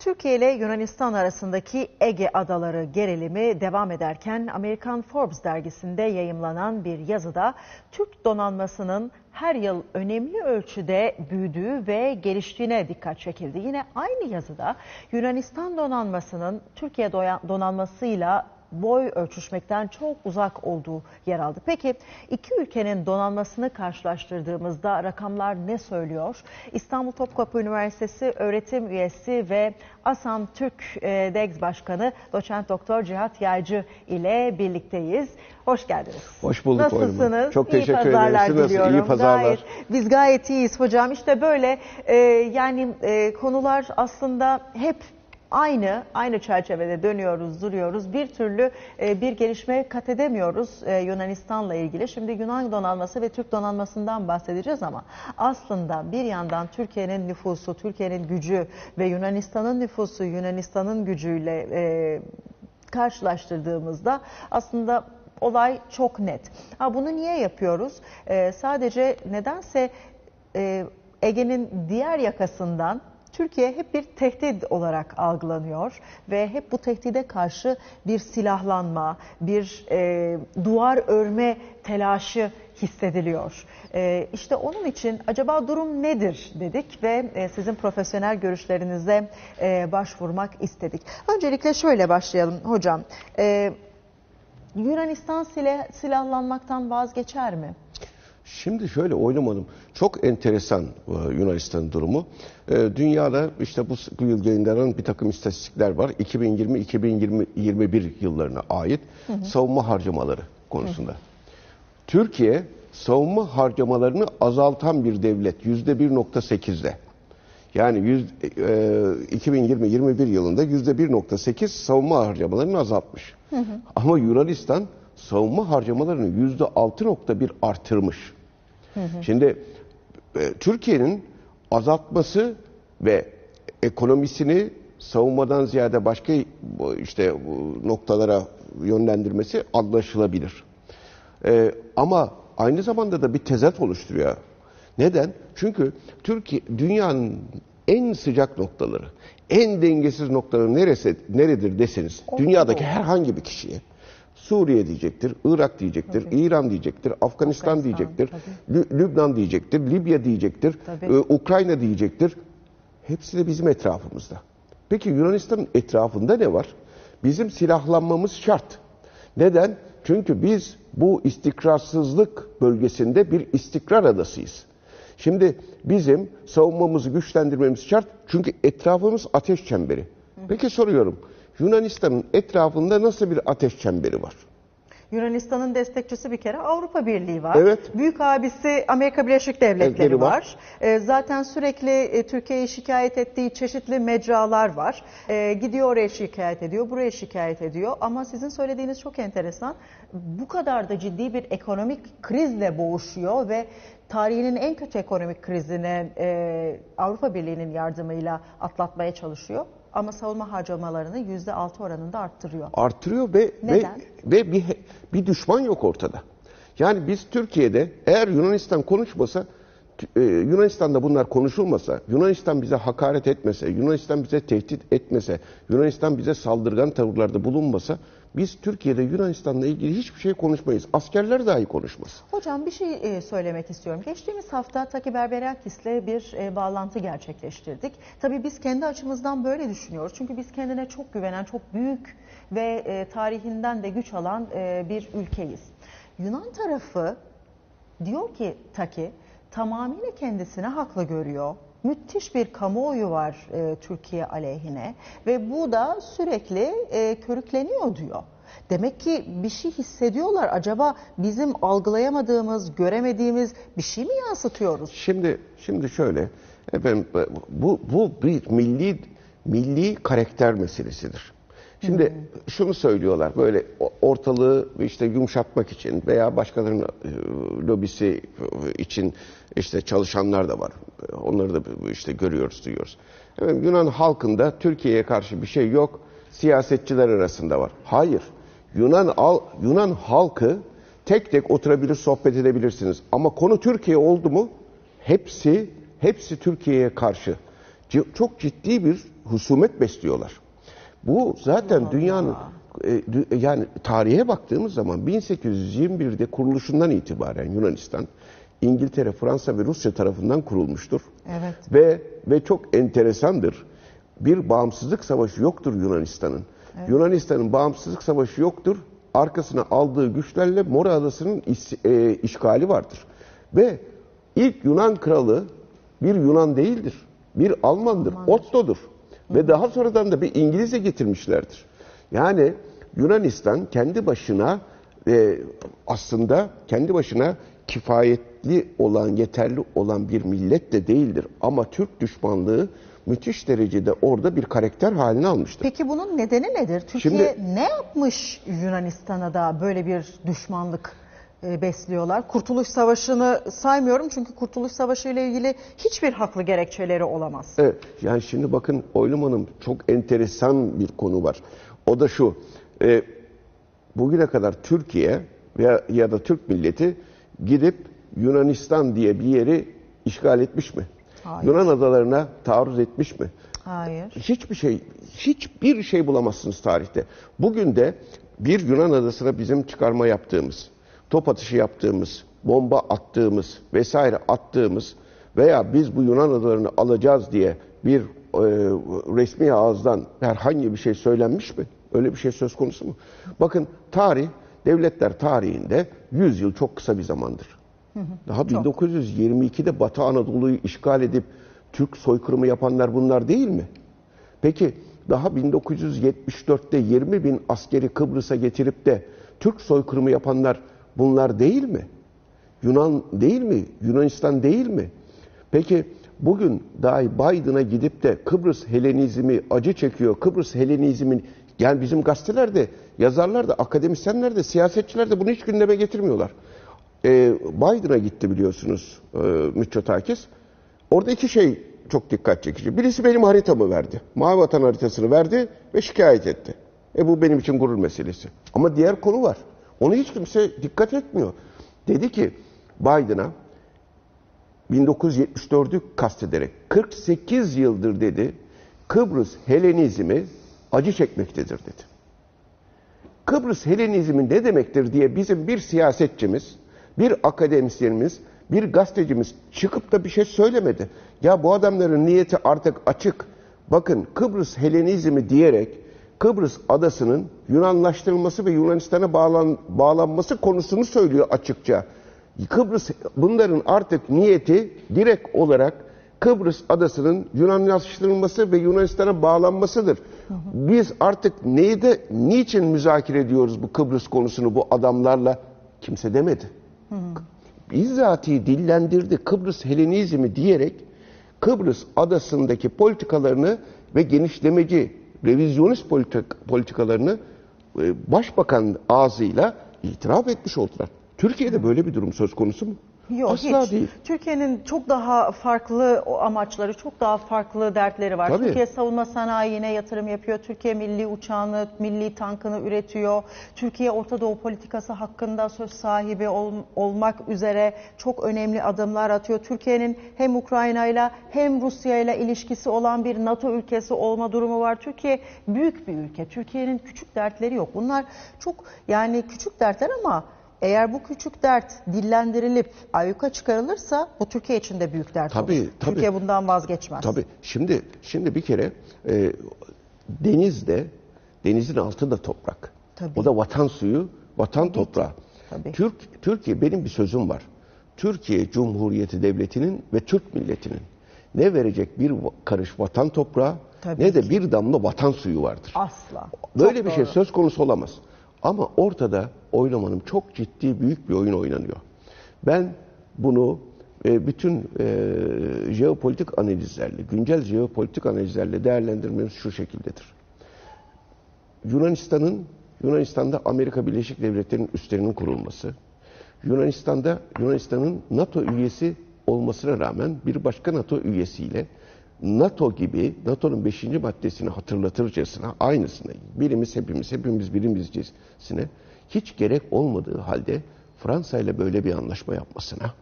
Türkiye ile Yunanistan arasındaki Ege Adaları gerilimi devam ederken Amerikan Forbes dergisinde yayımlanan bir yazıda Türk donanmasının her yıl önemli ölçüde büyüdüğü ve geliştiğine dikkat çekildi. Yine aynı yazıda Yunanistan donanmasının Türkiye donanmasıyla boy ölçüşmekten çok uzak olduğu yer aldı. Peki iki ülkenin donanmasını karşılaştırdığımızda rakamlar ne söylüyor? İstanbul Topkapı Üniversitesi öğretim üyesi ve ASAM Türk e, DEGS Başkanı Doçent Doktor Cihat Yaycı ile birlikteyiz. Hoş geldiniz. Hoş bulduk Nasılsınız? Çok İyi teşekkür ederim. pazarlar Siz nasıl? diliyorum. İyi pazarlar. Gayet, biz gayet iyiyiz hocam. İşte böyle e, yani e, konular aslında hep aynı, aynı çerçevede dönüyoruz, duruyoruz. Bir türlü e, bir gelişme kat edemiyoruz e, Yunanistan'la ilgili. Şimdi Yunan donanması ve Türk donanmasından bahsedeceğiz ama aslında bir yandan Türkiye'nin nüfusu, Türkiye'nin gücü ve Yunanistan'ın nüfusu, Yunanistan'ın gücüyle e, karşılaştırdığımızda aslında olay çok net. Ha, bunu niye yapıyoruz? Ee, sadece nedense e, Ege'nin diğer yakasından Türkiye hep bir tehdit olarak algılanıyor ve hep bu tehdide karşı bir silahlanma, bir e, duvar örme telaşı hissediliyor. E, işte onun için acaba durum nedir dedik ve e, sizin profesyonel görüşlerinize e, başvurmak istedik. Öncelikle şöyle başlayalım hocam. E, Yunanistan silah, silahlanmaktan vazgeçer mi? Şimdi şöyle oynamadım. Çok enteresan e, Yunanistan durumu. E, dünyada işte bu yıl yayınlanan bir takım istatistikler var. 2020-2021 yıllarına ait savunma harcamaları konusunda. Türkiye savunma harcamalarını azaltan bir devlet. Yüzde 1.8'de. Yani yüz- e, 2020-21 yılında yüzde 1.8 savunma harcamalarını azaltmış. Ama Yunanistan savunma harcamalarını yüzde 6.1 artırmış. Şimdi e, Türkiye'nin azaltması ve ekonomisini savunmadan ziyade başka işte noktalara yönlendirmesi anlaşılabilir. Ee, ama aynı zamanda da bir tezat oluşturuyor. Neden? Çünkü Türkiye dünyanın en sıcak noktaları, en dengesiz noktaları neresi neredir deseniz dünyadaki herhangi bir kişiye Suriye diyecektir, Irak diyecektir, İran diyecektir, Afganistan, Afganistan, diyecektir, Lü- Lübnan diyecektir, Libya diyecektir, Tabii. e, Ukrayna diyecektir. Hepsi de bizim etrafımızda. Peki Yunanistan'ın etrafında ne var? Bizim silahlanmamız şart. Neden? Çünkü biz bu istikrarsızlık bölgesinde bir istikrar adasıyız. Şimdi bizim savunmamızı güçlendirmemiz şart. Çünkü etrafımız ateş çemberi. Peki soruyorum. Yunanistan'ın etrafında nasıl bir ateş çemberi var? Yunanistan'ın destekçisi bir kere Avrupa Birliği var. Evet. Büyük abisi Amerika Birleşik Devletleri var. var. Ee, zaten sürekli e, Türkiye'yi şikayet ettiği çeşitli mecralar var. Ee, gidiyor oraya şikayet ediyor, buraya şikayet ediyor. Ama sizin söylediğiniz çok enteresan. Bu kadar da ciddi bir ekonomik krizle boğuşuyor ve tarihinin en kötü ekonomik krizini e, Avrupa Birliği'nin yardımıyla atlatmaya çalışıyor. Ama savunma harcamalarını %6 oranında arttırıyor. artırıyor ve ve, Neden? ve bir bir düşman yok ortada. Yani biz Türkiye'de eğer Yunanistan konuşmasa e, Yunanistan'da bunlar konuşulmasa, Yunanistan bize hakaret etmese, Yunanistan bize tehdit etmese, Yunanistan bize saldırgan tavırlarda bulunmasa biz Türkiye'de Yunanistan'la ilgili hiçbir şey konuşmayız. Askerler dahi konuşmaz. Hocam bir şey e, söylemek istiyorum. Geçtiğimiz hafta Taki Berberakis'le bir e, bağlantı gerçekleştirdik. Tabii biz kendi açımızdan böyle düşünüyoruz. Çünkü biz kendine çok güvenen, çok büyük ve e, tarihinden de güç alan bir ülkeyiz. Yunan tarafı diyor ki Taki tamamıyla kendisine haklı görüyor. Müthiş bir kamuoyu var e, Türkiye aleyhine ve bu da sürekli e, körükleniyor diyor. Demek ki bir şey hissediyorlar. Acaba bizim algılayamadığımız, göremediğimiz bir şey mi yansıtıyoruz? Şimdi şimdi şöyle efendim bu bu bir milli milli karakter meselesidir. Şimdi şunu söylüyorlar böyle ortalığı işte yumuşatmak için veya başkalarının e, lobisi için işte çalışanlar da var. Onları da işte görüyoruz, duyuyoruz. Efendim, Yunan halkında Türkiye'ye karşı bir şey yok. Siyasetçiler arasında var. Hayır. Yunan al, Yunan halkı tek tek oturabilir, sohbet edebilirsiniz. Ama konu Türkiye oldu mu hepsi hepsi Türkiye'ye karşı. Çok ciddi bir husumet besliyorlar. Bu zaten dünyanın e, dü- yani tarihe baktığımız zaman 1821'de kuruluşundan itibaren Yunanistan İngiltere, Fransa ve Rusya tarafından kurulmuştur. Evet. Ve ve çok enteresandır. Bir bağımsızlık savaşı yoktur Yunanistan'ın. Yunanistan'ın bağımsızlık savaşı yoktur. Arkasına aldığı güçlerle Mora Adası'nın is- e, işgali vardır. Ve ilk Yunan kralı bir Yunan değildir. Bir Almandır. Otto'dur. Ve daha sonradan da bir İngiliz'e getirmişlerdir. Yani Yunanistan kendi başına e, aslında kendi başına kifayetli olan, yeterli olan bir millet de değildir. Ama Türk düşmanlığı müthiş derecede orada bir karakter haline almıştır. Peki bunun nedeni nedir? Türkiye Şimdi- ne yapmış Yunanistan'a da böyle bir düşmanlık besliyorlar? Kurtuluş Savaşı'nı saymıyorum çünkü Kurtuluş Savaşı ile ilgili hiçbir haklı gerekçeleri olamaz. Evet, yani şimdi bakın Oylum Hanım çok enteresan bir konu var. O da şu, e, bugüne kadar Türkiye veya ya da Türk milleti gidip Yunanistan diye bir yeri işgal etmiş mi? Hayır. Yunan adalarına taarruz etmiş mi? Hayır. Hiçbir şey, hiçbir şey bulamazsınız tarihte. Bugün de bir Yunan adasına bizim çıkarma yaptığımız, top atışı yaptığımız, bomba attığımız vesaire attığımız veya biz bu Yunan adalarını alacağız diye bir e, resmi ağızdan herhangi bir şey söylenmiş mi? Öyle bir şey söz konusu mu? Bakın tarih, devletler tarihinde 100 yıl çok kısa bir zamandır. Daha 1922'de Batı Anadolu'yu işgal edip Türk soykırımı yapanlar bunlar değil mi? Peki daha 1974'te 20 bin askeri Kıbrıs'a getirip de Türk soykırımı yapanlar bunlar değil mi? Yunan değil mi? Yunanistan değil mi? Peki bugün dahi Biden'a gidip de Kıbrıs Helenizmi acı çekiyor. Kıbrıs Helenizmin yani bizim gazetelerde, yazarlar da, akademisyenler de, siyasetçiler de bunu hiç gündeme getirmiyorlar. Ee, Biden'a gitti biliyorsunuz e, Mitsotakis. Orada iki şey çok dikkat çekici. Birisi benim haritamı verdi. Mavi Vatan haritasını verdi ve şikayet etti. E bu benim için gurur meselesi. Ama diğer konu var. Onu hiç kimse dikkat etmiyor. Dedi ki Biden'a 1974'ü kastederek 48 yıldır dedi Kıbrıs Helenizmi acı çekmektedir dedi. Kıbrıs Helenizmi ne demektir diye bizim bir siyasetçimiz, bir akademisyenimiz, bir gazetecimiz çıkıp da bir şey söylemedi. Ya bu adamların niyeti artık açık. Bakın Kıbrıs Helenizmi diyerek Kıbrıs adasının Yunanlaştırılması ve Yunanistan'a bağlan, bağlanması konusunu söylüyor açıkça. Kıbrıs bunların artık niyeti direkt olarak Kıbrıs adasının Yunanlaştırılması ve Yunanistan'a bağlanmasıdır. Biz artık neyde, niçin müzakere ediyoruz bu Kıbrıs konusunu bu adamlarla? Kimse demedi. Bizzati dillendirdi Kıbrıs Helenizmi diyerek Kıbrıs adasındaki politikalarını ve genişlemeci, revizyonist politik, politikalarını e, başbakan ağzıyla itiraf etmiş oldular. Türkiye'de böyle bir durum söz konusu mu? Yok Asla hiç. değil. Türkiye'nin çok daha farklı amaçları, çok daha farklı dertleri var. Tabii. Türkiye savunma sanayine yatırım yapıyor. Türkiye milli uçağını, milli tankını üretiyor. Türkiye Orta Doğu politikası hakkında söz sahibi ol- olmak üzere çok önemli adımlar atıyor. Türkiye'nin hem Ukrayna ile hem Rusya ile ilişkisi olan bir NATO ülkesi olma durumu var. Türkiye büyük bir ülke. Türkiye'nin küçük dertleri yok. Bunlar çok yani küçük dertler ama eğer bu küçük dert dillendirilip ayyuka çıkarılırsa bu Türkiye için de büyük dert Tabii, olur. tabii. Türkiye bundan vazgeçmez. Tabii. Şimdi şimdi bir kere e, denizde denizin altı da toprak. Tabii. O da vatan suyu, vatan toprağı. Tabii. Türk Türkiye benim bir sözüm var. Türkiye Cumhuriyeti Devleti'nin ve Türk milletinin ne verecek bir karış vatan toprağı Tabii ne de bir damla vatan suyu vardır. Asla. Böyle Çok bir şey doğru. söz konusu olamaz. Ama ortada oynamanın çok ciddi büyük bir oyun oynanıyor. Ben bunu e, bütün e, jeopolitik analizlerle, güncel jeopolitik analizlerle değerlendirmemiz şu şekildedir. Yunanistan'ın Yunanistan'da Amerika Birleşik Devletleri'nin üslerinin kurulması, Yunanistan'da Yunanistan'ın NATO üyesi olmasına rağmen bir başka NATO üyesiyle NATO gibi NATO'nun 5. maddesini hatırlatırcasına aynısına birimiz hepimiz hepimiz birimizcesine hiç gerek olmadığı halde Fransa ile böyle bir anlaşma yapmasına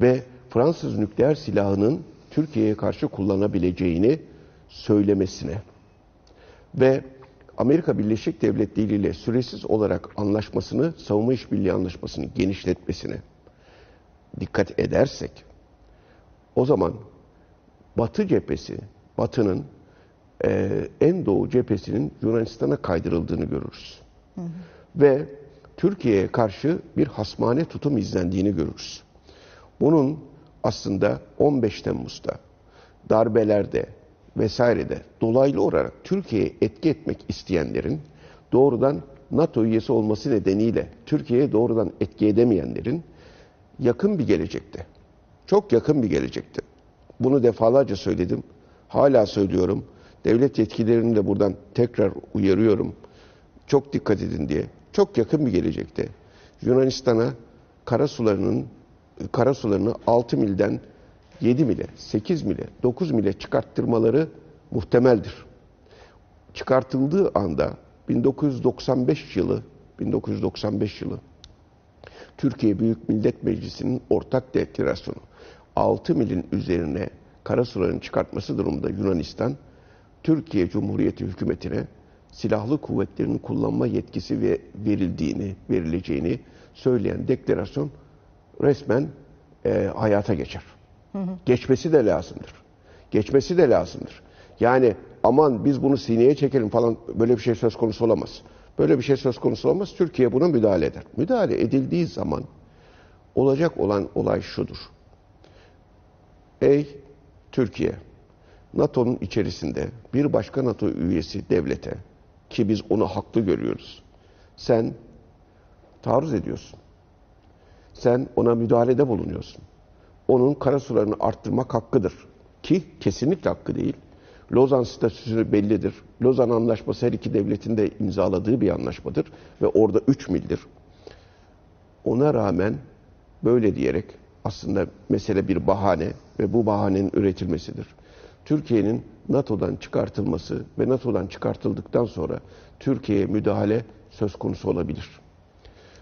ve Fransız nükleer silahının Türkiye'ye karşı kullanabileceğini söylemesine ve Amerika Birleşik Devletleri ile süresiz olarak anlaşmasını, savunma işbirliği anlaşmasını genişletmesine dikkat edersek o zaman Batı cephesi, Batı'nın eee, en doğu cephesinin Yunanistan'a kaydırıldığını görürüz. Ve Türkiye'ye karşı bir hasmane tutum izlendiğini görürüz. Bunun aslında 15 Temmuz'da darbelerde vesairede dolaylı olarak Türkiye'ye etki etmek isteyenlerin doğrudan NATO üyesi olması nedeniyle Türkiye'ye doğrudan etki edemeyenlerin yakın bir gelecekte, çok yakın bir gelecekte. Bunu defalarca söyledim, hala söylüyorum. Devlet yetkililerini de buradan tekrar uyarıyorum. Çok dikkat edin diye. Çok yakın bir gelecekte Yunanistan'a karasularının karasularını 6 milden 7 mile, 8 mile, 9 mile çıkarttırmaları muhtemeldir. Çıkartıldığı anda 1995 yılı 1995 yılı Türkiye Büyük Millet Meclisi'nin ortak deklarasyonu 6 milin üzerine karasularını çıkartması durumunda Yunanistan Türkiye Cumhuriyeti hükümetine silahlı kuvvetlerini kullanma yetkisi ve verildiğini, verileceğini söyleyen deklarasyon resmen e, hayata geçer. Geçmesi de lazımdır. Geçmesi de lazımdır. Yani aman biz bunu sineye çekelim falan böyle bir şey söz konusu olamaz. Böyle bir şey söz konusu olamaz. Türkiye buna müdahale eder. Müdahale edildiği zaman olacak olan olay şudur. Ey Türkiye, NATO'nun içerisinde bir başka NATO üyesi devlete ki biz onu haklı görüyoruz. Sen taarruz ediyorsun. Sen ona müdahalede bulunuyorsun. Onun karasularını arttırmak hakkıdır. Ki kesinlikle hakkı değil. Lozan statüsü bellidir. Lozan Anlaşması her iki devletin de imzaladığı bir anlaşmadır. Ve orada 3 mildir. Ona rağmen böyle diyerek aslında mesele bir bahane ve bu bahanenin üretilmesidir. Türkiye'nin NATO'dan çıkartılması ve NATO'dan çıkartıldıktan sonra Türkiye'ye müdahale söz konusu olabilir.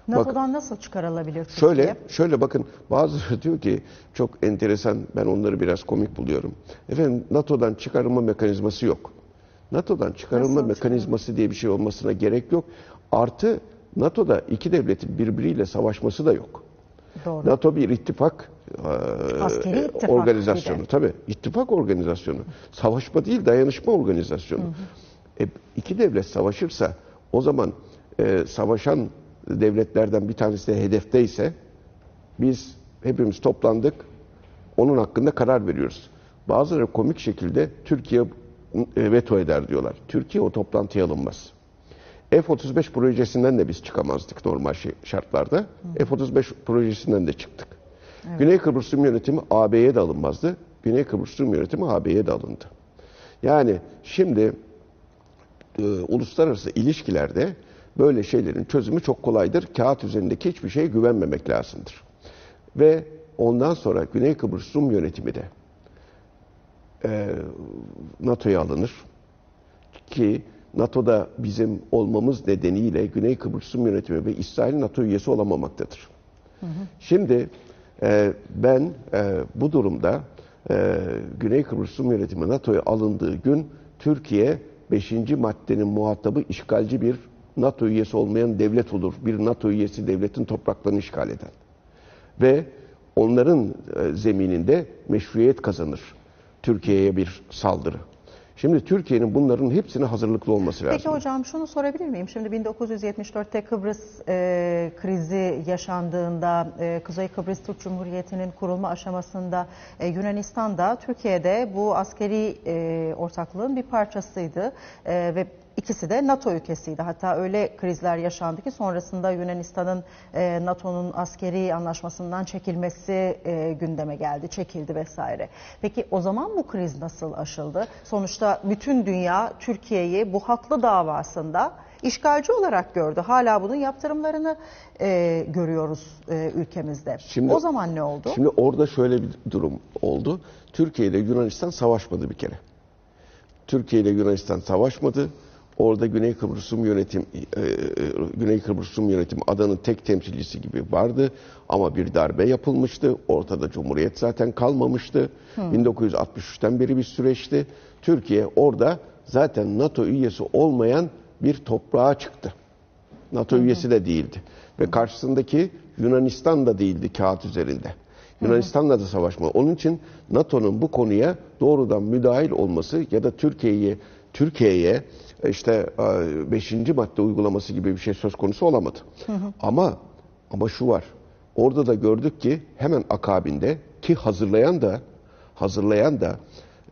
NATO'dan nasıl çıkarılabilir Türkiye? Şöyle, şöyle bakın bazıları diyor ki çok enteresan ben onları biraz komik buluyorum. Efendim NATO'dan çıkarılma mekanizması yok. NATO'dan çıkarılma Nasıl mekanizması diye bir şey olmasına gerek yok. Artı NATO'da iki devletin birbiriyle savaşması da yok. Doğru. NATO bir ittifak e, Askeri ittifak organizasyonu tabii. ittifak organizasyonu. Savaşma değil dayanışma organizasyonu. E, iki devlet savaşırsa o zaman e, savaşan devletlerden bir tanesi de hedefteyse biz hepimiz toplandık onun hakkında karar veriyoruz. Bazıları komik şekilde Türkiye e, veto eder diyorlar. Türkiye o toplantıya alınmaz. F-35 projesinden de biz çıkamazdık normal şey- şartlarda. F-35 projesinden de çıktık. Güney Kıbrıs Rum yönetimi AB'ye de alınmazdı. Güney Kıbrıs Rum yönetimi AB'ye de alındı. Yani şimdi e, uluslararası ilişkilerde böyle şeylerin çözümü çok kolaydır. Kağıt üzerindeki hiçbir şeye güvenmemek lazımdır. Ve ondan sonra Güney Kıbrıs Rum yönetimi de e, NATO'ya alınır ki NATO'da bizim olmamız nedeniyle Güney Kıbrıs Rum yönetimi ve İsrail NATO üyesi olamamaktadır. Şimdi e, ben e, bu durumda e, Güney Kıbrıs Rum yönetimi NATO'ya alındığı gün Türkiye 5. maddenin muhatabı işgalci bir NATO üyesi olmayan devlet olur. Bir NATO üyesi devletin topraklarını işgal eden. Ve onların e, zemininde meşruiyet kazanır. Türkiye'ye bir saldırı. Şimdi Türkiye'nin bunların hepsine hazırlıklı olması lazım. Peki hocam şunu sorabilir miyim? Şimdi 1974'te Kıbrıs e, krizi yaşandığında e, Kuzey Kıbrıs Türk Cumhuriyeti'nin kurulma aşamasında e, Yunanistan'da Türkiye'de bu askeri e, ortaklığın bir parçasıydı E, ve ikisi de NATO ülkesiydi. Hatta öyle krizler yaşandı ki sonrasında Yunanistan'ın e, NATO'nun askeri anlaşmasından çekilmesi e, gündeme geldi, çekildi vesaire. Peki o zaman bu kriz nasıl aşıldı? Sonuçta bütün dünya Türkiye'yi bu haklı davasında işgalci olarak gördü. Hala bunun yaptırımlarını e, görüyoruz e, ülkemizde. Şimdi- o zaman ne oldu? Şimdi orada şöyle bir durum oldu. Türkiye ile Yunanistan savaşmadı bir kere. Türkiye ile Yunanistan savaşmadı. Orada Güney Kıbrıs Rum Yönetim e, e, Güney Kıbrıs Rum Yönetim adanın tek temsilcisi gibi vardı ama bir darbe yapılmıştı. Ortada Cumhuriyet zaten kalmamıştı. 1963'ten beri bir süreçti. Türkiye orada zaten NATO üyesi olmayan bir toprağa çıktı. NATO üyesi de değildi. Ve karşısındaki Yunanistan da değildi kağıt üzerinde. Yunanistan'la da savaşma. Onun için NATO'nun bu konuya doğrudan müdahil olması ya da Türkiye'ye Türkiye'ye işte 5. madde uygulaması gibi bir şey söz konusu olamadı. Ama ama şu var. Orada da gördük ki hemen akabinde ki hazırlayan da hazırlayan da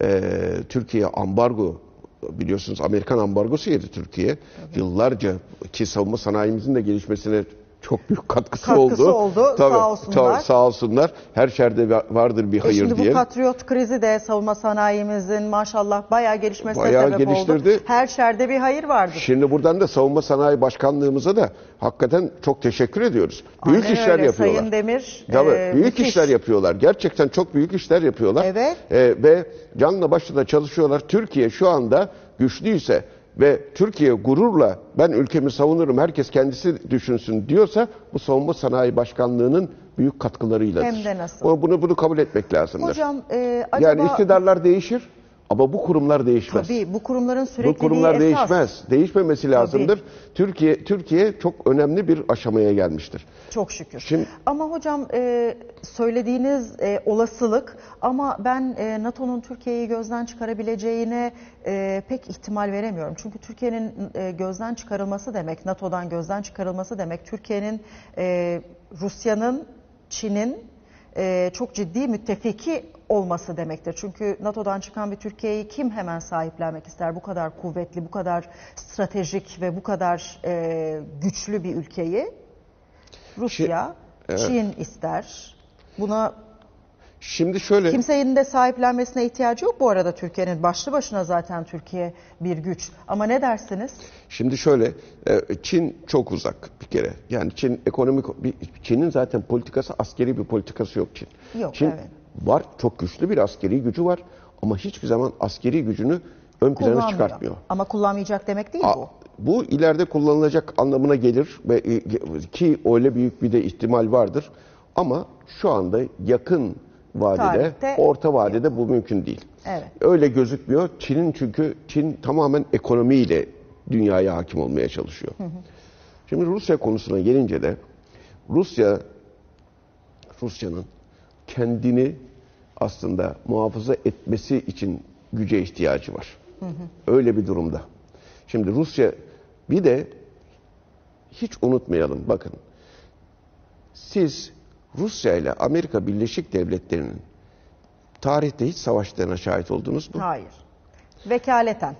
e, Türkiye ambargo biliyorsunuz Amerikan ambargosu yedi Türkiye. Yıllarca ki savunma sanayimizin de gelişmesine çok büyük katkısı, Katkısı oldu. oldu, sağ olsunlar. sağ olsunlar. Her şerde va- vardır bir E hayır şimdi diye. bu patriot krizi de savunma sanayimizin maşallah bayağı gelişmesine Bayağı sebep oldu. geliştirdi. Her şerde bir hayır vardır. Şimdi buradan da savunma sanayi başkanlığımıza da hakikaten çok teşekkür ediyoruz. Büyük Aynen işler öyle. yapıyorlar. Sayın Demir. Tabii e, büyük müthiş. işler yapıyorlar. Gerçekten çok büyük işler yapıyorlar. Evet. Ee, ve canla başla da çalışıyorlar. Türkiye şu anda güçlüyse ve Türkiye gururla ben ülkemi savunurum herkes kendisi düşünsün diyorsa bu savunma sanayi başkanlığının büyük katkılarıyladır. Hem de nasıl. Bunu bunu kabul etmek lazımdır. Hocam e, acaba yani iktidarlar değişir ama bu kurumlar değişmez. tabii bu kurumların sürekliliği Bu kurumlar esas. değişmez. Değişmemesi lazımdır. Türkiye Türkiye çok önemli bir aşamaya gelmiştir. Çok şükür. Şimdi- ama hocam e, söylediğiniz e, olasılık ama ben e, NATO'nun Türkiye'yi gözden çıkarabileceğine e, pek ihtimal veremiyorum. Çünkü Türkiye'nin e, gözden çıkarılması demek, NATO'dan gözden çıkarılması demek, Türkiye'nin, e, Rusya'nın, Çin'in e, çok ciddi müttefiki olması demektir. Çünkü NATO'dan çıkan bir Türkiye'yi kim hemen sahiplenmek ister? Bu kadar kuvvetli, bu kadar stratejik ve bu kadar e, güçlü bir ülkeyi. Rusya, Çin ister. Buna Şimdi şöyle kimsenin de sahiplenmesine ihtiyacı yok bu arada Türkiye'nin. Başlı başına zaten Türkiye bir güç. Ama ne dersiniz? şimdi şöyle e, Çin çok uzak bir kere. Yani Çin ekonomik Çin'in zaten politikası askeri bir politikası yok Çin. Yok, Çin evet. var çok güçlü bir askeri gücü var ama hiçbir zaman askeri gücünü ön plana çıkartmıyor. Ama kullanmayacak demek değil A- bu. Bu ileride kullanılacak anlamına gelir ve e, ki öyle büyük bir de ihtimal vardır. Ama şu anda yakın vadede, Tarihte orta vadede bu mümkün değil. Evet. Öyle gözükmüyor. Çin'in çünkü Çin tamamen ekonomiyle dünyaya hakim olmaya çalışıyor. Şimdi Rusya konusuna gelince de Rusya Rusya'nın kendini aslında muhafaza etmesi için güce ihtiyacı var. Öyle bir durumda. Şimdi Rusya bir de hiç unutmayalım bakın. Siz Rusya ile Amerika Birleşik Devletleri'nin tarihte hiç savaşlarına şahit oldunuz mu? Hayır. Vekaleten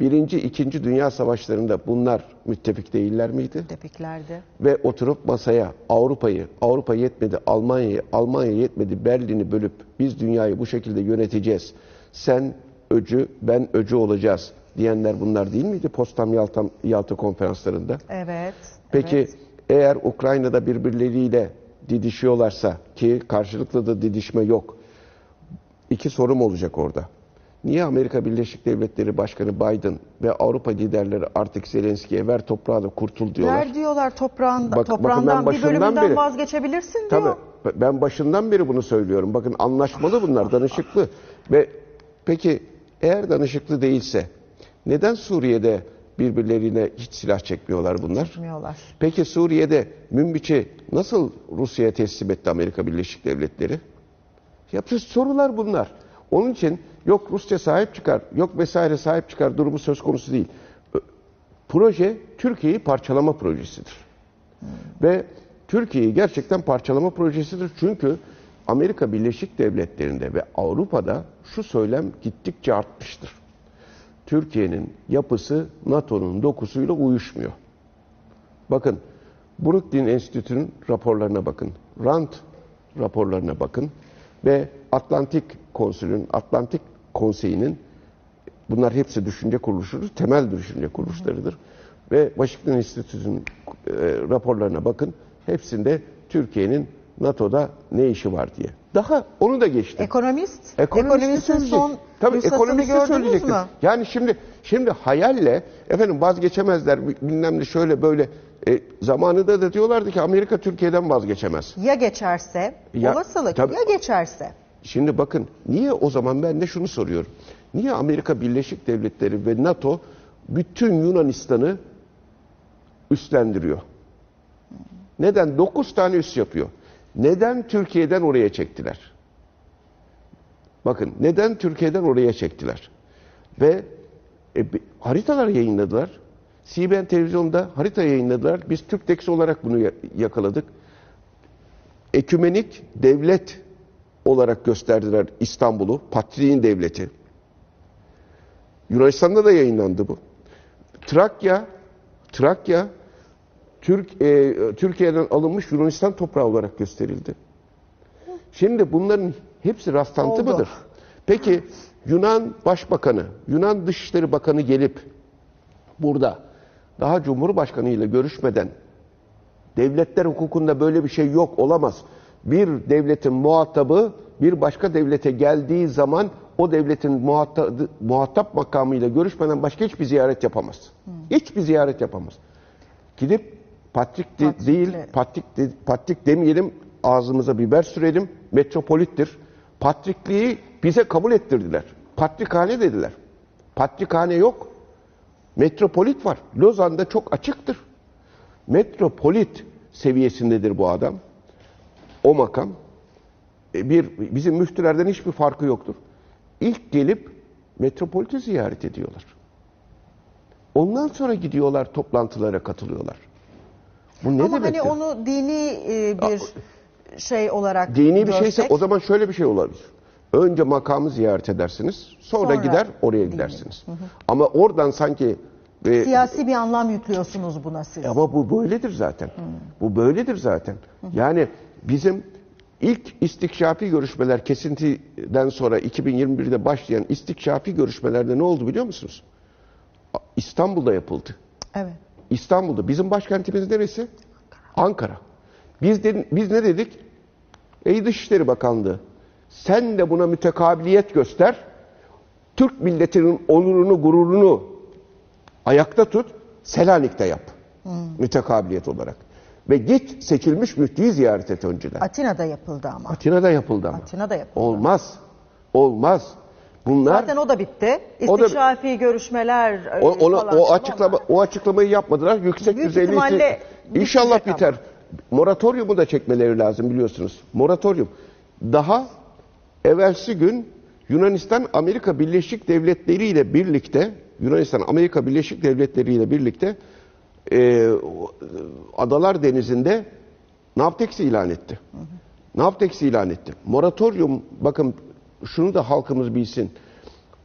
Birinci, ikinci Dünya Savaşlarında bunlar müttefik değiller miydi? tepiklerdi. ve oturup masaya Avrupa'yı, Avrupa yetmedi Almanya'yı, Almanya yetmedi Berlin'i bölüp biz dünyayı bu şekilde yöneteceğiz. Sen öcü, ben öcü olacağız diyenler bunlar değil miydi Potsdam Yalta, Yalta konferanslarında? Evet. Peki evet. eğer Ukrayna'da birbirleriyle didişiyorlarsa ki karşılıklı da didişme yok. İki sorum olacak orada. Niye Amerika Birleşik Devletleri Başkanı Biden ve Avrupa liderleri artık Zelenski'ye ver toprağı da kurtul diyorlar? Ver diyorlar toprağında, Bak- bakın toprağından ben bir bölümünden beri- vazgeçebilirsin diyor. Tabii. Ben başından beri bunu söylüyorum. Bakın anlaşmalı bunlar, danışıklı. Ve peki eğer danışıklı değilse neden Suriye'de birbirlerine hiç silah çekmiyorlar bunlar? Bilmiyorlar. Peki Suriye'de Münbiç'i nasıl Rusya'ya teslim etti Amerika Birleşik Devletleri? Yapacağız sorular bunlar. Onun için yok Rusya sahip çıkar, yok vesaire sahip çıkar durumu söz konusu değil. Proje Türkiye'yi parçalama projesidir. Ve Türkiye'yi gerçekten parçalama projesidir. Çünkü Amerika Birleşik Devletleri'nde ve Avrupa'da şu söylem gittikçe artmıştır. Türkiye'nin yapısı NATO'nun dokusuyla uyuşmuyor. Bakın Brooklyn Enstitü'nün raporlarına bakın. Rand raporlarına bakın. Ve Atlantik Konsülü'nün, Atlantik Konseyi'nin bunlar hepsi düşünce kuruluşudur. Temel düşünce kuruluşlarıdır. Ve Washington Enstitüsü'nün e, raporlarına bakın. Hepsinde Türkiye'nin NATO'da ne işi var diye. Daha onu da geçti. Ekonomist, Ekonomist ekonomistin söyleyecek. son Tabii nüshasını ekonomist de gördünüz söyleyecektir. mü? Yani şimdi şimdi hayalle efendim vazgeçemezler bilmem ne şöyle böyle e, zamanında da diyorlardı ki Amerika Türkiye'den vazgeçemez. Ya geçerse, Ya, olasılık tabii. ya geçerse. Şimdi bakın niye o zaman ben de şunu soruyorum. Niye Amerika Birleşik Devletleri ve NATO bütün Yunanistan'ı üstlendiriyor? Neden? 9 tane üs yapıyor. Neden Türkiye'den oraya çektiler? Bakın neden Türkiye'den oraya çektiler? Ve e, haritalar yayınladılar. CBN televizyonda harita yayınladılar. Biz Türktex olarak bunu ya- yakaladık. Ekümenik devlet olarak gösterdiler İstanbul'u. Patriğin devleti. Yunanistan'da da yayınlandı bu. Trakya, Trakya Türk e, Türkiye'den alınmış Yunanistan toprağı olarak gösterildi. Şimdi bunların hepsi rastlantı Oldu. mıdır? Peki Yunan Başbakanı, Yunan Dışişleri Bakanı gelip burada daha Cumhurbaşkanı ile görüşmeden devletler hukukunda böyle bir şey yok olamaz. Bir devletin muhatabı bir başka devlete geldiği zaman o devletin muhatap, muhatap makamıyla görüşmeden başka hiçbir ziyaret yapamaz. Hiçbir ziyaret yapamaz. Gidip patrik de- Patrikle. değil, patrik, de- patrik demeyelim, ağzımıza biber sürelim, metropolittir. Patrikliği bize kabul ettirdiler. Patrikhane dediler. Patrikhane yok. Metropolit var. Lozan'da çok açıktır. Metropolit seviyesindedir bu adam. O makam. E, Bir, bizim müftülerden hiçbir farkı yoktur. İlk gelip metropoliti ziyaret ediyorlar. Ondan sonra gidiyorlar toplantılara katılıyorlar. Bu ne Ama demek? hani onu dini e, bir şey olarak Dini bir şeyse o zaman şöyle bir şey olabilir. Önce makamı ziyaret edersiniz. Sonra, Sonra gider oraya gidersiniz. Ama oradan sanki e, siyasi bir anlam yüklüyorsunuz buna siz. Ama bu böyledir zaten. Bu böyledir zaten. Yani bizim ilk istikşafi görüşmeler kesintiden sonra 2021'de başlayan istikşafi görüşmelerde ne oldu biliyor musunuz? İstanbul'da yapıldı. Evet. İstanbul'da. Bizim başkentimiz neresi? Ankara. Biz de, biz ne dedik? Ey Dışişleri Bakanlığı, sen de buna mütekabiliyet göster. Türk milletinin onurunu, gururunu ayakta tut. Selanik'te yap. Mütekabiliyet olarak. Ve git seçilmiş müftüyü ziyaret et önceden. Atina'da yapıldı ama. Atina'da yapıldı ama. Atina'da yapıldı. Olmaz. Olmaz. Bunlar Zaten o da bitti. O da- görüşmeler e, O, ona, falan. o açıklama o açıklamayı yapmadılar. Yüksek Büyük düzeyli ihtimalle istek- İnşallah bitecek biter. Moratoriumu da çekmeleri lazım biliyorsunuz. Moratorium. Daha evvelsi gün Yunanistan Amerika Birleşik Devletleri ile birlikte Yunanistan Amerika Birleşik Devletleri ile birlikte e, o- Adalar Denizi'nde Navtex ilan etti. Navtex ilan etti. Moratorium bakın şunu da halkımız bilsin.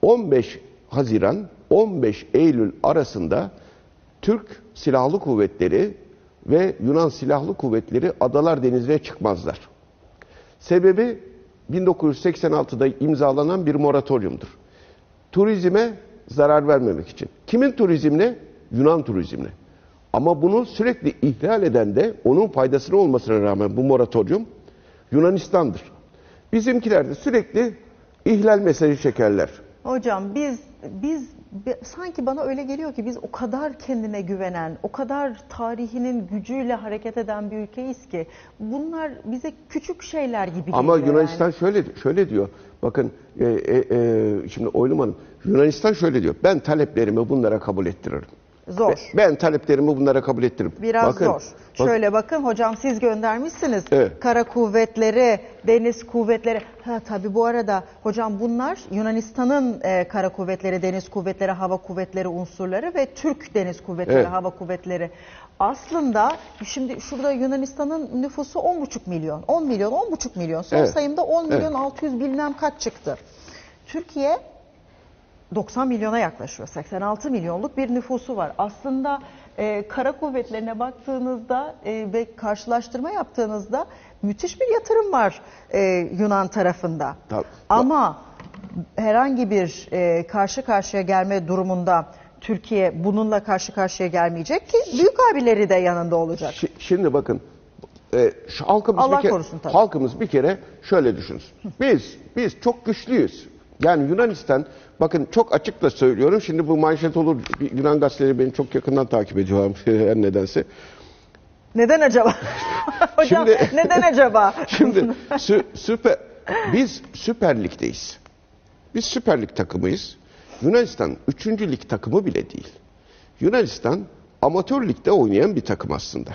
15 Haziran 15 Eylül arasında Türk Silahlı Kuvvetleri ve Yunan Silahlı Kuvvetleri Adalar Denizi'ne çıkmazlar. Sebebi 1986'da imzalanan bir moratoriumdur. Turizme zarar vermemek için. Kimin turizmine? Yunan turizmine. Ama bunu sürekli ihlal eden de onun faydasına olmasına rağmen bu moratorium Yunanistan'dır. Bizimkiler de sürekli ihlal mesajı çekerler. Hocam biz biz bi- sanki bana öyle geliyor ki biz o kadar kendine güvenen, o kadar tarihinin gücüyle hareket eden bir ülkeyiz ki bunlar bize küçük şeyler gibi geliyor. Ama yani. Yunanistan şöyle şöyle diyor. Bakın e, e, e, şimdi Oylum Hanım Yunanistan şöyle diyor. Ben taleplerimi bunlara kabul ettiririm. Zor. Be- Ben taleplerimi bunlara kabul ettiririm. Biraz Bakın, zor. bak- Şöyle bakın hocam siz göndermişsiniz. Evet. Kara kuvvetleri, deniz kuvvetleri. Ha tabii bu arada hocam bunlar Yunanistan'ın e, kara kuvvetleri, deniz kuvvetleri, hava kuvvetleri unsurları ve Türk deniz kuvvetleri, Evet. hava kuvvetleri. Aslında şimdi şurada Yunanistan'ın nüfusu 10,5 milyon. 10 milyon, 10,5 milyon. Son Evet. sayımda 10 milyon Evet. 600 bilmem kaç çıktı. Türkiye 90 milyona yaklaşıyor. 86 milyonluk bir nüfusu var. Aslında e, kara kuvvetlerine baktığınızda e, ve karşılaştırma yaptığınızda müthiş bir yatırım var e, Yunan tarafında. Tabii. Ama herhangi bir e, karşı karşıya gelme durumunda Türkiye bununla karşı karşıya gelmeyecek ki büyük abileri de yanında olacak. Şi- Şimdi bakın e, şu halkımız Allah bir kere, korusun tabii. halkımız bir kere şöyle düşünsün. Biz biz çok güçlüyüz. Yani Yunanistan bakın çok açıkla söylüyorum. Şimdi bu manşet olur. Yunan gazeteleri beni çok yakından takip ediyor her nedense. Neden acaba? Hocam Şimdi- neden acaba? Şimdi sü- süper biz Süper Lig'deyiz. Biz Süper Lig takımıyız. Yunanistan 3. lig takımı bile değil. Yunanistan amatör ligde oynayan bir takım aslında.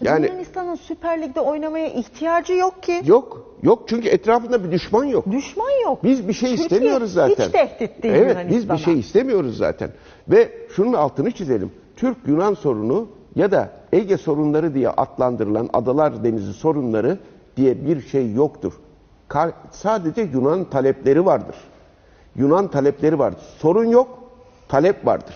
Yani Yunanistan'ın Süper Lig'de oynamaya ihtiyacı yok ki. yok yok çünkü etrafında bir düşman yok. Düşman yok. Biz bir şey Türkiye istemiyoruz zaten. Hiç tehdit değil Evet biz Yunanistan'a. bir şey istemiyoruz zaten. Ve şunun altını çizelim. Türk-Yunan sorunu ya da Ege sorunları diye adlandırılan Adalar Denizi sorunları diye bir şey yoktur. Ka- sadece Yunan talepleri vardır. Yunan talepleri vardır. Sorun yok, talep vardır.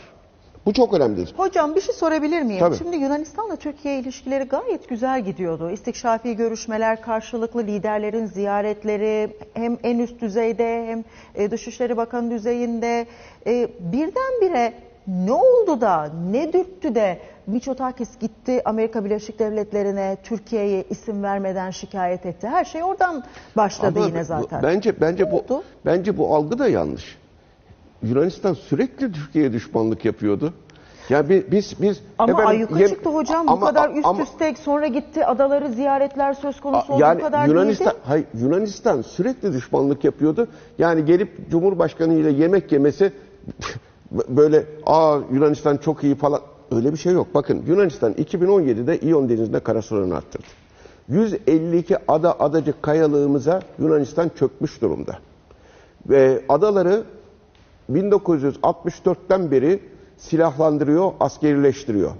Bu çok önemlidir. Hocam bir şey sorabilir miyim? Tabii. Şimdi Yunanistan'la Türkiye ilişkileri gayet güzel gidiyordu. İstikşafi görüşmeler, karşılıklı liderlerin ziyaretleri hem en üst düzeyde hem e, Dışişleri Bakanı düzeyinde e, birdenbire ne oldu da ne dürttü de Miçotakis gitti Amerika Birleşik Devletleri'ne Türkiye'ye isim vermeden şikayet etti. Her şey oradan başladı Ama yine zaten. Bence bence Ne bu oldu? bence bu algı da yanlış. Yunanistan sürekli Türkiye'ye düşmanlık yapıyordu. Ya bi- biz biz Ama efendim, ayyuka yem- çıktı hocam bu ama- kadar üst ama- üste sonra gitti adaları ziyaretler söz konusu yani bu kadar Yunanistan değildi. hayır, Yunanistan sürekli düşmanlık yapıyordu. Yani gelip Cumhurbaşkanı ile yemek yemesi böyle aa Yunanistan çok iyi falan öyle bir şey yok. Bakın Yunanistan 2017'de İyon Denizi'nde karasularını arttırdı. 152 ada adacık kayalığımıza Yunanistan çökmüş durumda. Ve adaları 1964'ten beri silahlandırıyor, askerileştiriyor.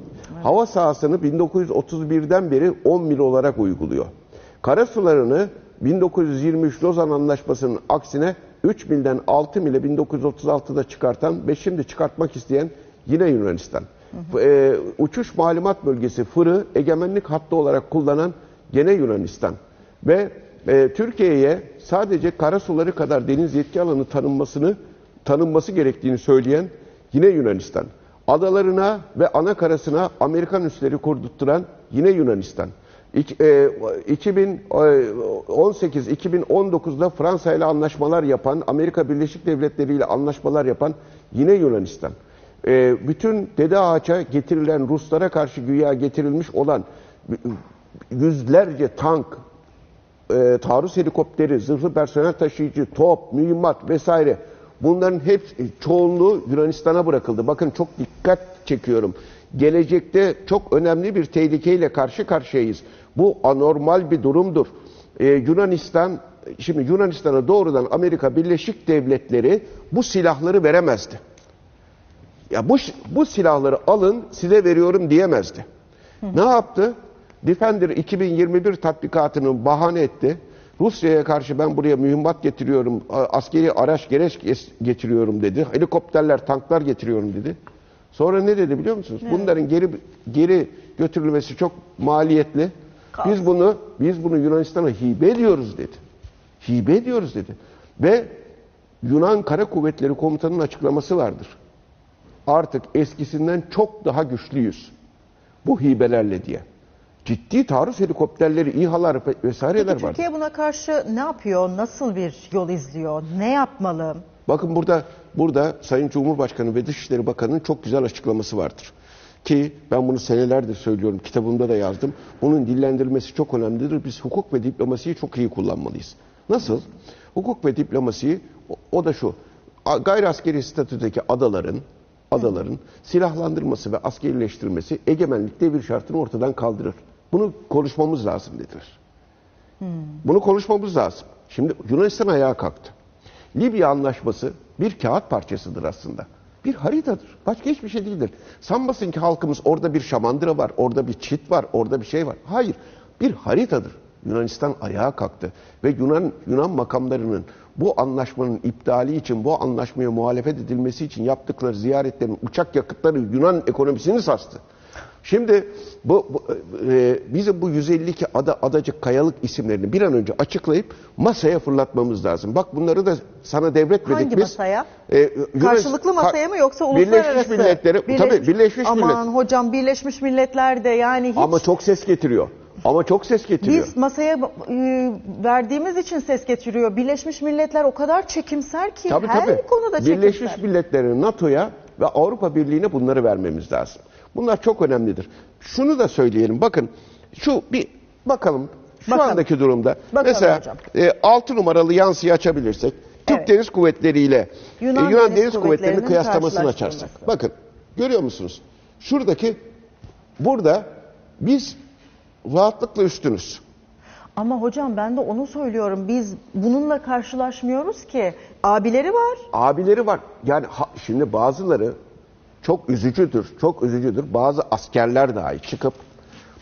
Hava sahasını 1931'den beri 10 mil olarak uyguluyor. Karasularını 1923 Lozan Anlaşması'nın aksine 3 milden 6 mile 1936'da çıkartan ve şimdi çıkartmak isteyen yine Yunanistan. Ee, uçuş malumat bölgesi Fırı egemenlik hattı olarak kullanan gene Yunanistan. Ve e, Türkiye'ye sadece karasuları kadar deniz yetki alanı tanınmasını tanınması gerektiğini söyleyen yine Yunanistan. Adalarına ve ana karasına Amerikan üsleri kurdurtturan yine Yunanistan. İk- e, 2018-2019'da Fransa ile anlaşmalar yapan, Amerika Birleşik Devletleri ile anlaşmalar yapan yine Yunanistan. E, bütün Dede Ağaç'a getirilen Ruslara karşı güya getirilmiş olan yüzlerce tank, e, taarruz helikopteri, zırhlı personel taşıyıcı, top, mühimmat vesaire bunların hep çoğunluğu Yunanistan'a bırakıldı. Bakın çok dikkat çekiyorum. Gelecekte çok önemli bir tehlikeyle karşı karşıyayız. Bu anormal bir durumdur. E, Yunanistan şimdi Yunanistan'a doğrudan Amerika Birleşik Devletleri bu silahları veremezdi. Ya bu bu silahları alın size veriyorum diyemezdi. Ne yaptı? Defender 2021 tatbikatını bahane etti. Rusya'ya karşı ben buraya mühimmat getiriyorum, askeri araç gereç getiriyorum dedi. Helikopterler, tanklar getiriyorum dedi. Sonra ne dedi biliyor musunuz? Bunların geri geri götürülmesi çok maliyetli. Biz bunu biz bunu Yunanistan'a hibe ediyoruz dedi. Hibe ediyoruz dedi. Ve Yunan Kara Kuvvetleri Komutanı'nın açıklaması vardır artık eskisinden çok daha güçlüyüz. Bu hibelerle diye. Ciddi taarruz helikopterleri, İHA'lar ve- vesaireler Peki var. Türkiye buna karşı ne yapıyor? Nasıl bir yol izliyor? Ne yapmalı? Bakın burada burada Sayın Cumhurbaşkanı ve Dışişleri Bakanı'nın çok güzel açıklaması vardır. Ki ben bunu senelerdir söylüyorum, kitabımda da yazdım. Bunun dillendirilmesi çok önemlidir. Biz hukuk ve diplomasiyi çok iyi kullanmalıyız. Nasıl? Hukuk ve diplomasiyi o, o da şu. Gayri askeri statüdeki adaların adaların silahlandırılması ve askerileştirilmesi egemenlik devir şartını ortadan kaldırır. Bunu konuşmamız lazım dediler. Bunu konuşmamız lazım. Şimdi Yunanistan ayağa kalktı. Libya anlaşması bir kağıt parçasıdır aslında. Bir haritadır. Başka hiçbir şey değildir. Sanmasın ki halkımız orada bir şamandıra var, orada bir çit var, orada bir şey var. Hayır. Bir haritadır. Yunanistan ayağa kalktı ve Yunan Yunan makamlarının bu anlaşmanın iptali için, bu anlaşmaya muhalefet edilmesi için yaptıkları ziyaretlerin uçak yakıtları Yunan ekonomisini sarstı. Şimdi bu, bu e, bizim bu 152 ada adacık kayalık isimlerini bir an önce açıklayıp masaya fırlatmamız lazım. Bak bunları da sana devretmedik Hangi biz. masaya? E, Yunan- Karşılıklı masaya mı yoksa Birleşmiş uluslararası? Milletleri tabii Birleşmiş Aman Millet. hocam Birleşmiş Milletler de yani hiç Ama çok ses getiriyor. Ama çok ses getiriyor. biz masaya e, verdiğimiz için ses getiriyor. Birleşmiş Milletler o kadar çekimser ki Tabii her tabii. konuda çekimser. Birleşmiş Milletler'in NATO'ya ve Avrupa Birliği'ne bunları vermemiz lazım. Bunlar çok önemlidir. Şunu da söyleyelim. Bakın şu bir bakalım şu Bakalım. andaki durumda. Bakalım mesela hocam. e, 6 numaralı yansıyı açabilirsek Türk Evet. Deniz Kuvvetleri ile Yunan e, Yunan Deniz Deniz, Kuvvetleri'nin kıyaslamasını açarsak. Bakın görüyor musunuz? Şuradaki burada biz rahatlıkla üstünüz. Ama hocam ben de onu söylüyorum. Biz bununla karşılaşmıyoruz ki. Abileri var. abileri var. Yani ha- şimdi bazıları çok üzücüdür, çok üzücüdür. Bazı askerler dahi çıkıp,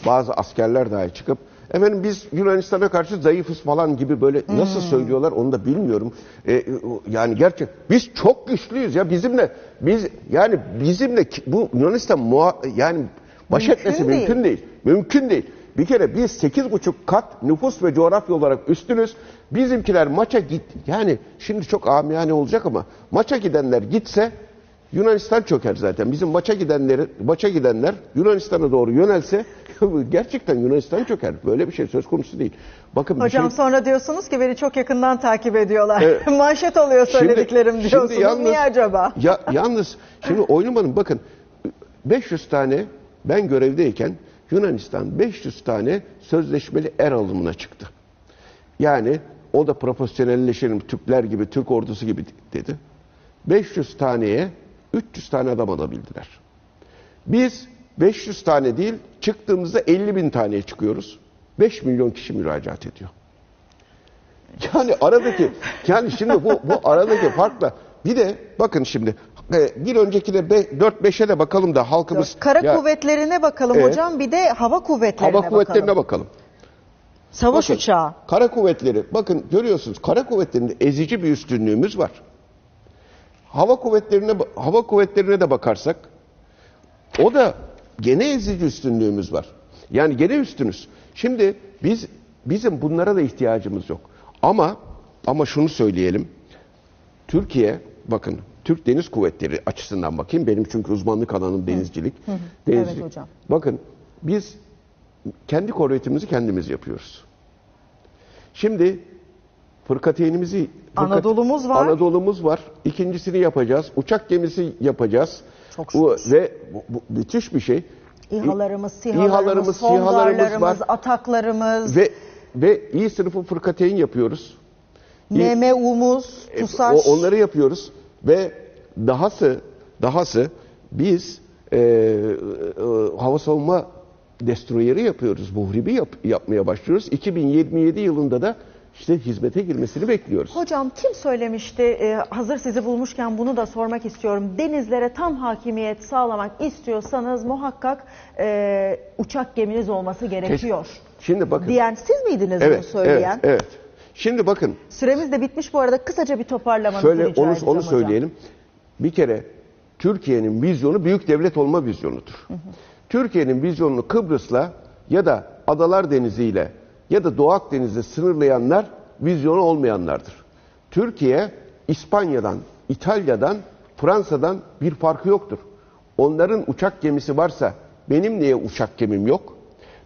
bazı askerler dahi çıkıp, efendim biz Yunanistan'a karşı zayıfız falan gibi böyle nasıl söylüyorlar onu da bilmiyorum. Ee, yani gerçek biz çok güçlüyüz ya bizimle biz yani bizimle bu Yunanistan muha- yani baş Mümkün etmesi değil. mümkün değil. Mümkün değil. Bir kere biz 8,5 kat nüfus ve coğrafya olarak üstünüz. Bizimkiler maça git yani şimdi çok amiyane olacak ama maça gidenler gitse Yunanistan çöker zaten. Bizim maça gidenleri maça gidenler Yunanistan'a doğru yönelse gerçekten Yunanistan çöker. Böyle bir şey söz konusu değil. Bakın Hocam şey sonra diyorsunuz ki beni çok yakından takip ediyorlar. Evet. Manşet oluyor söylediklerim diyorsunuz. Niye acaba? Ya, yalnız şimdi oynamadım bakın 500 tane ben görevdeyken Yunanistan 500 tane sözleşmeli er alımına çıktı. Yani o da profesyonelleşelim Türkler gibi, Türk ordusu gibi dedi. 500 taneye 300 tane adam alabildiler. Biz 500 tane değil çıktığımızda 50 bin taneye çıkıyoruz. 5 milyon kişi müracaat ediyor. Yani aradaki yani şimdi bu bu aradaki farkla bir de bakın şimdi e, bir öncekine 4-5'e de bakalım da halkımız Kara ya, kuvvetlerine bakalım Evet. hocam bir de hava kuvvetlerine hava kuvvetlerine bakalım. bakalım. Savaş Bakın, uçağı. Kara kuvvetleri bakın görüyorsunuz kara kuvvetlerinde ezici bir üstünlüğümüz var. Hava kuvvetlerine hava kuvvetlerine de bakarsak o da gene ezici üstünlüğümüz var. Yani gene üstünüz. Şimdi biz bizim bunlara da ihtiyacımız yok. Ama ama şunu söyleyelim. Türkiye bakın Türk Deniz Kuvvetleri açısından bakayım. Benim çünkü uzmanlık alanım denizcilik. Denizcilik. Evet hocam. Bakın biz kendi korvetimizi kendimiz yapıyoruz. Şimdi fırkateynimizi fırkat- Anadolu'muz var. Anadolu'muz var. İkincisini yapacağız. Uçak gemisi yapacağız. Çok Bu, şükür. ve bu, bu müthiş bir şey. İHA'larımız, SİHA'larımız, İHA'larımız, SİHA'larımız var. sondarlarımız, ataklarımız, Ve ve iyi sınıfı fırkateyn yapıyoruz. MMU'muz, e, TUSAŞ. o- onları yapıyoruz ve dahası dahası biz e, e, hava savunma destroyeri yapıyoruz. Muhribi yap, yapmaya başlıyoruz. 2027 yılında da işte hizmete girmesini bekliyoruz. Hocam kim söylemişti? Ee, hazır sizi bulmuşken bunu da sormak istiyorum. Denizlere tam hakimiyet sağlamak istiyorsanız muhakkak e, uçak geminiz olması gerekiyor. Şimdi bakın. Diyen siz miydiniz bunu evet, söyleyen? evet, evet. Şimdi bakın Süremiz de bitmiş bu arada. Kısaca bir toparlamanızı Şöyle rica onu, onu hocam. söyleyelim. Bir kere Türkiye'nin vizyonu büyük devlet olma vizyonudur. Türkiye'nin vizyonunu Kıbrıs'la ya da Adalar Denizi ile ya da Doğu Akdeniz'le sınırlayanlar vizyonu olmayanlardır. Türkiye İspanya'dan, İtalya'dan, Fransa'dan bir farkı yoktur. Onların uçak gemisi varsa benim niye uçak gemim yok?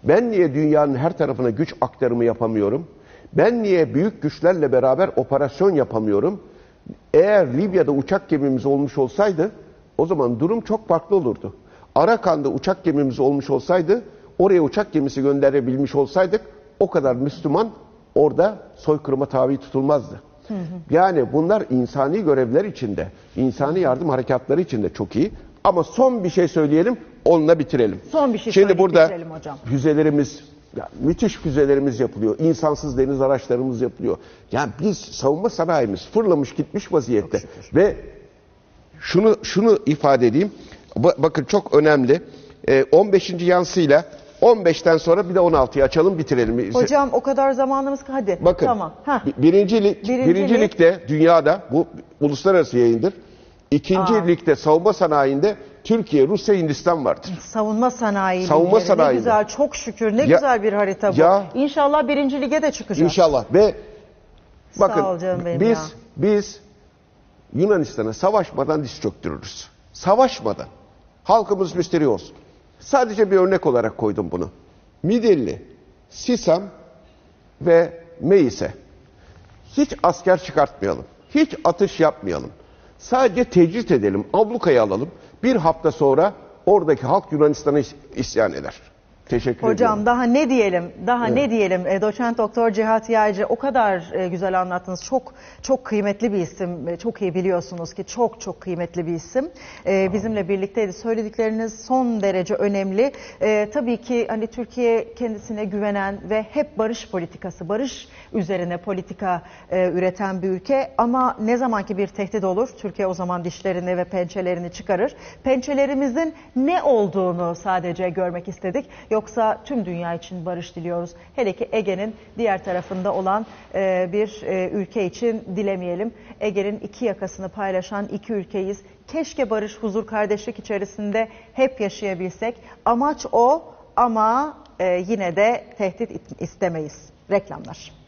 Ben niye dünyanın her tarafına güç aktarımı yapamıyorum? Ben niye büyük güçlerle beraber operasyon yapamıyorum? Eğer Libya'da uçak gemimiz olmuş olsaydı o zaman durum çok farklı olurdu. Arakan'da uçak gemimiz olmuş olsaydı oraya uçak gemisi gönderebilmiş olsaydık o kadar Müslüman orada soykırıma tabi tutulmazdı. Yani bunlar insani görevler içinde, insani yardım harekatları içinde çok iyi. Ama son bir şey söyleyelim, onunla bitirelim. Son bir şey Şimdi burada hocam. füzelerimiz, ya müthiş füzelerimiz yapılıyor. İnsansız deniz araçlarımız yapılıyor. Yani biz savunma sanayimiz fırlamış gitmiş vaziyette. Ve şunu şunu ifade edeyim. Ba- Bakın çok önemli. Ee, 15. yansıyla 15'ten sonra bir de 16'yı açalım bitirelim. Hocam o kadar zamanımız hadi. Bakın Tamam. Heh. birinci, lig, Birinci birinci lig. ligde dünyada bu uluslararası yayındır. İkinci Aa. ligde savunma sanayinde Türkiye, Rusya, Hindistan vardır. Savunma sanayi. Savunma sanayi. Ne güzel çok şükür ne Ya- güzel bir harita bu. ya- İnşallah birinci lige de çıkacağız. İnşallah ve Sağ bakın benim biz ya. biz Yunanistan'a savaşmadan diz çöktürürüz. Savaşmadan. Halkımız müşteri olsun. Sadece bir örnek olarak koydum bunu. Midilli, Sisam ve Meis'e hiç asker çıkartmayalım. Hiç atış yapmayalım. Sadece tecrit edelim, ablukayı alalım. Bir hafta sonra oradaki halk Yunanistan'a is- isyan eder. Teşekkür ediyorum. Hocam daha ne diyelim? Daha ne diyelim? E, Doçent Doktor Cihat Yaycı o kadar e, güzel anlattınız. Çok çok kıymetli bir isim. E, Çok iyi biliyorsunuz ki çok çok kıymetli bir isim. E, bizimle birlikteydi. Söyledikleriniz son derece önemli. E, tabii ki hani Türkiye kendisine güvenen ve hep barış politikası, barış üzerine politika e, üreten bir ülke ama ne zamanki bir tehdit olur Türkiye o zaman dişlerini ve pençelerini çıkarır. Pençelerimizin ne olduğunu sadece görmek istedik. Yoksa tüm dünya için barış diliyoruz. Hele ki Ege'nin diğer tarafında olan e, bir e, ülke için dilemeyelim. Ege'nin iki yakasını paylaşan iki ülkeyiz. Keşke barış, huzur, kardeşlik içerisinde hep yaşayabilsek. Amaç o ama e, yine de tehdit istemeyiz. Reklamlar.